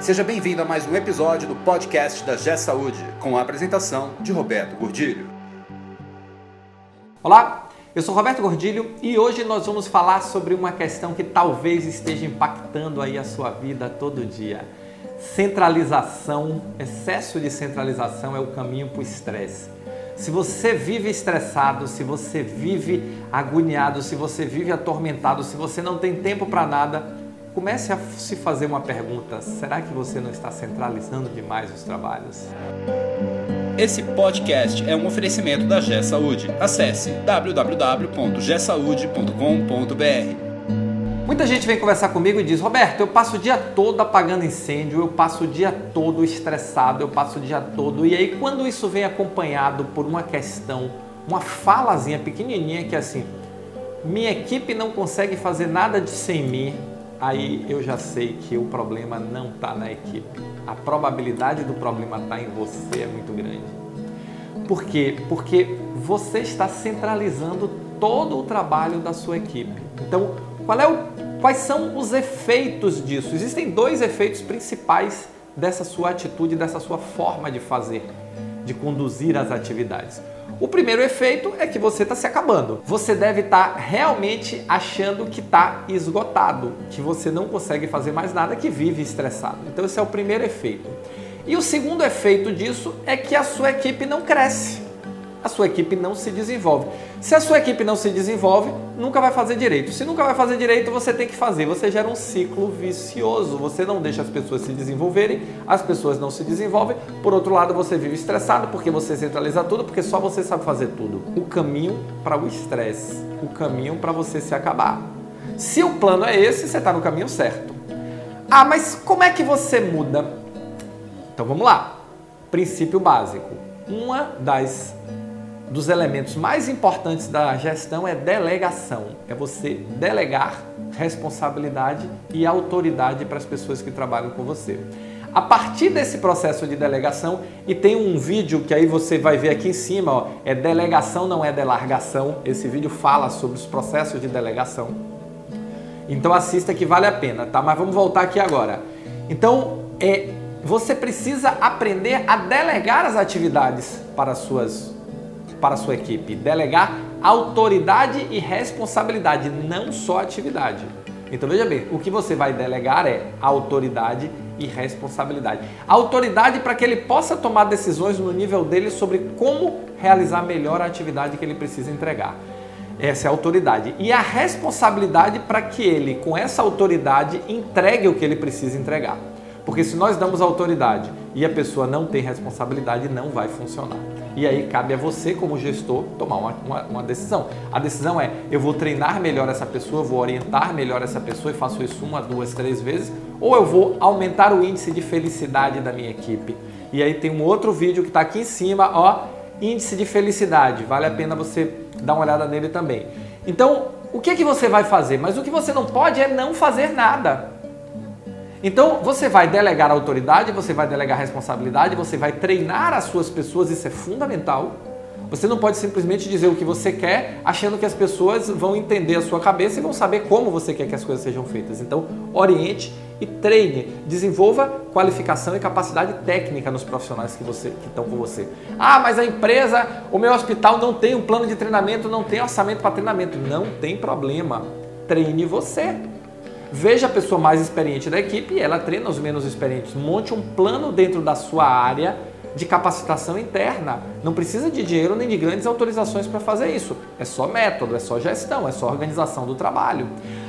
Seja bem-vindo a mais um episódio do podcast da G Saúde, com a apresentação de Roberto Gordilho. Olá, eu sou Roberto Gordilho e hoje nós vamos falar sobre uma questão que talvez esteja impactando aí a sua vida todo dia. Centralização, excesso de centralização é o caminho para o estresse. Se você vive estressado, se você vive agoniado, se você vive atormentado, se você não tem tempo para nada, comece a se fazer uma pergunta: será que você não está centralizando demais os trabalhos? Esse podcast é um oferecimento da G Saúde. Acesse www.gsaude.com.br. Muita gente vem conversar comigo e diz: Roberto, eu passo o dia todo apagando incêndio, eu passo o dia todo estressado, eu passo o dia todo. E aí, quando isso vem acompanhado por uma questão, uma falazinha pequenininha que é assim: minha equipe não consegue fazer nada de sem mim, aí eu já sei que o problema não está na equipe. A probabilidade do problema estar tá em você é muito grande. Por quê? Porque você está centralizando todo o trabalho da sua equipe. Então, qual é o, quais são os efeitos disso? Existem dois efeitos principais dessa sua atitude, dessa sua forma de fazer, de conduzir as atividades. O primeiro efeito é que você está se acabando. Você deve estar tá realmente achando que está esgotado, que você não consegue fazer mais nada, que vive estressado. Então, esse é o primeiro efeito. E o segundo efeito disso é que a sua equipe não cresce a sua equipe não se desenvolve. Se a sua equipe não se desenvolve, nunca vai fazer direito. Se nunca vai fazer direito, você tem que fazer. Você gera um ciclo vicioso. Você não deixa as pessoas se desenvolverem, as pessoas não se desenvolvem. Por outro lado, você vive estressado porque você centraliza tudo, porque só você sabe fazer tudo. O caminho para o estresse, o caminho para você se acabar. Se o plano é esse, você está no caminho certo. Ah, mas como é que você muda? Então vamos lá. Princípio básico. Uma das dos elementos mais importantes da gestão é delegação. É você delegar responsabilidade e autoridade para as pessoas que trabalham com você. A partir desse processo de delegação, e tem um vídeo que aí você vai ver aqui em cima, ó, é delegação, não é delargação. Esse vídeo fala sobre os processos de delegação. Então assista que vale a pena, tá? Mas vamos voltar aqui agora. Então, é, você precisa aprender a delegar as atividades para as suas para sua equipe. Delegar autoridade e responsabilidade, não só atividade. Então veja bem, o que você vai delegar é autoridade e responsabilidade. Autoridade para que ele possa tomar decisões no nível dele sobre como realizar melhor a atividade que ele precisa entregar. Essa é a autoridade. E a responsabilidade para que ele, com essa autoridade, entregue o que ele precisa entregar. Porque se nós damos autoridade e a pessoa não tem responsabilidade, não vai funcionar. E aí cabe a você, como gestor, tomar uma, uma, uma, decisão. A decisão é: eu vou treinar melhor essa pessoa, vou orientar melhor essa pessoa e faço isso uma, duas, três vezes, ou eu vou aumentar o índice de felicidade da minha equipe. E aí tem um outro vídeo que está aqui em cima, ó, índice de felicidade. Vale a pena você dar uma olhada nele também. Então, o que, que você vai fazer? Mas o que você não pode é não fazer nada. Então você vai delegar autoridade, você vai delegar responsabilidade, você vai treinar as suas pessoas, isso é fundamental. Você não pode simplesmente dizer o que você quer, achando que as pessoas vão entender a sua cabeça e vão saber como você quer que as coisas sejam feitas. Então, oriente e treine, desenvolva qualificação e capacidade técnica nos profissionais que, você, que estão com você. Ah, mas a empresa, o meu hospital não tem um plano de treinamento, não tem orçamento para treinamento. Não tem problema. Treine você. Veja a pessoa mais experiente da equipe e ela treina os menos experientes. Monte um plano dentro da sua área de capacitação interna. Não precisa de dinheiro nem de grandes autorizações para fazer isso. É só método, é só gestão, é só organização do trabalho.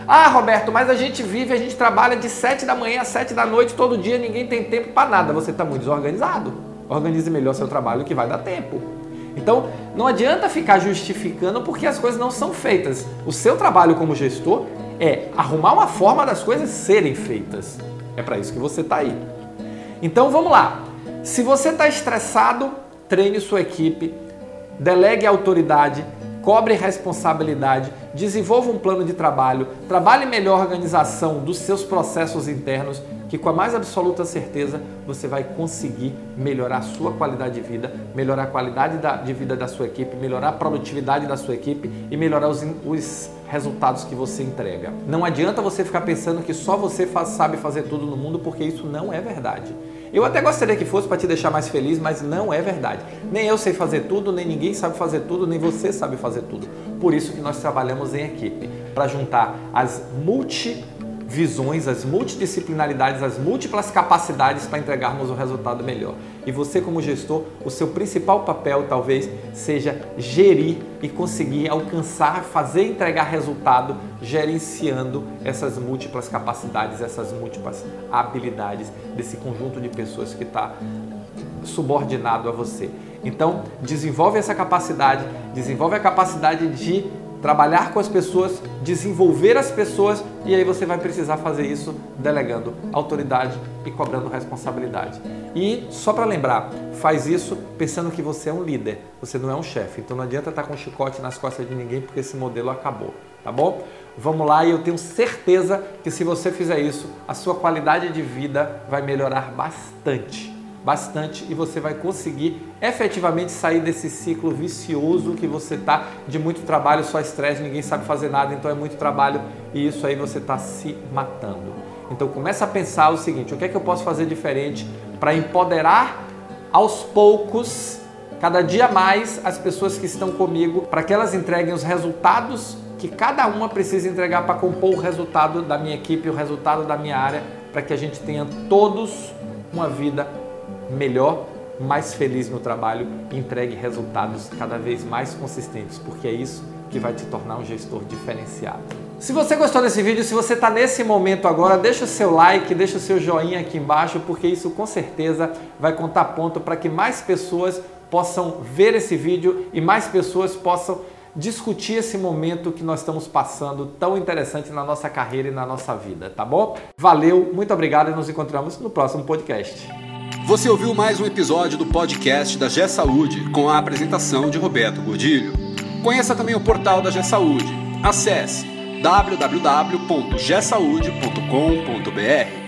Ah, Roberto, mas a gente vive, a gente trabalha de 7 da manhã às 7 da noite todo dia, ninguém tem tempo para nada. Você está muito desorganizado. Organize melhor seu trabalho que vai dar tempo. Então, não adianta ficar justificando porque as coisas não são feitas. O seu trabalho como gestor é arrumar uma forma das coisas serem feitas. É para isso que você está aí. Então vamos lá. Se você está estressado, treine sua equipe, delegue autoridade, cobre responsabilidade, desenvolva um plano de trabalho, trabalhe melhor a organização dos seus processos internos, que com a mais absoluta certeza você vai conseguir melhorar a sua qualidade de vida, melhorar a qualidade de vida da sua equipe, melhorar a produtividade da sua equipe e melhorar os, os resultados que você entrega. Não adianta você ficar pensando que só você faz, sabe fazer tudo no mundo, porque isso não é verdade. Eu até gostaria que fosse para te deixar mais feliz, mas não é verdade. Nem eu sei fazer tudo, nem ninguém sabe fazer tudo, nem você sabe fazer tudo. Por isso que nós trabalhamos em equipe, para juntar as multi visões, as multidisciplinaridades, as múltiplas capacidades para entregarmos um resultado melhor. E você, como gestor, o seu principal papel talvez seja gerir e conseguir alcançar, fazer entregar resultado, gerenciando essas múltiplas capacidades, essas múltiplas habilidades desse conjunto de pessoas que está subordinado a você. Então, desenvolve essa capacidade, desenvolve a capacidade de trabalhar com as pessoas, desenvolver as pessoas e aí você vai precisar fazer isso delegando autoridade e cobrando responsabilidade. E só para lembrar, faz isso pensando que você é um líder, você não é um chefe. Então não adianta estar com um chicote nas costas de ninguém porque esse modelo acabou, tá bom? Vamos lá e eu tenho certeza que se você fizer isso, a sua qualidade de vida vai melhorar bastante bastante e você vai conseguir efetivamente sair desse ciclo vicioso que você tá de muito trabalho, só estresse, ninguém sabe fazer nada, então é muito trabalho e isso aí você está se matando. Então começa a pensar o seguinte: o que é que eu posso fazer diferente para empoderar aos poucos, cada dia mais, as pessoas que estão comigo, para que elas entreguem os resultados que cada uma precisa entregar para compor o resultado da minha equipe, o resultado da minha área, para que a gente tenha todos uma vida melhor, mais feliz no trabalho e entregue resultados cada vez mais consistentes, porque é isso que vai te tornar um gestor diferenciado. Se você gostou desse vídeo, se você está nesse momento agora, deixa o seu like, deixa o seu joinha aqui embaixo, porque isso com certeza vai contar ponto para que mais pessoas possam ver esse vídeo e mais pessoas possam discutir esse momento que nós estamos passando tão interessante na nossa carreira e na nossa vida, tá bom? Valeu, muito obrigado e nos encontramos no próximo podcast. Você ouviu mais um episódio do podcast da G Saúde com a apresentação de Roberto Gordilho. Conheça também o portal da G Saúde. Acesse www.gsaude.com.br.